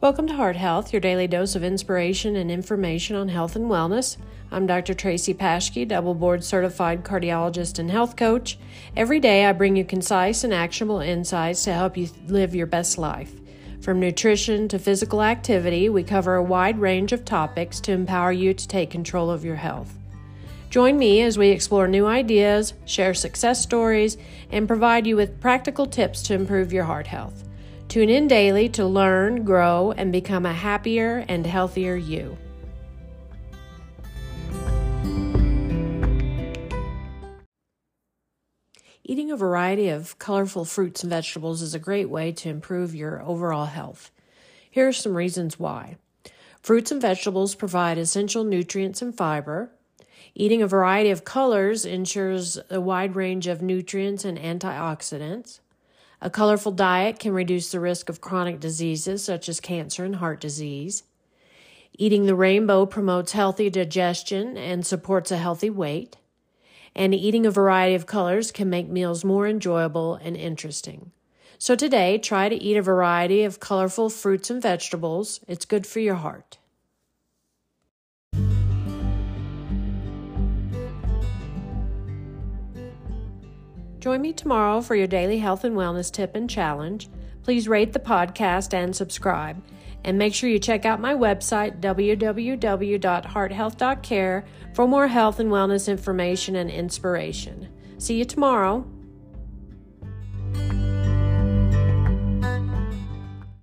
Welcome to Heart Health, your daily dose of inspiration and information on health and wellness. I'm Dr. Tracy Paschke, double board certified cardiologist and health coach. Every day I bring you concise and actionable insights to help you live your best life. From nutrition to physical activity, we cover a wide range of topics to empower you to take control of your health. Join me as we explore new ideas, share success stories, and provide you with practical tips to improve your heart health. Tune in daily to learn, grow, and become a happier and healthier you. Eating a variety of colorful fruits and vegetables is a great way to improve your overall health. Here are some reasons why. Fruits and vegetables provide essential nutrients and fiber. Eating a variety of colors ensures a wide range of nutrients and antioxidants. A colorful diet can reduce the risk of chronic diseases such as cancer and heart disease. Eating the rainbow promotes healthy digestion and supports a healthy weight. And eating a variety of colors can make meals more enjoyable and interesting. So today, try to eat a variety of colorful fruits and vegetables. It's good for your heart. Join me tomorrow for your daily health and wellness tip and challenge. Please rate the podcast and subscribe. And make sure you check out my website, www.hearthealth.care, for more health and wellness information and inspiration. See you tomorrow.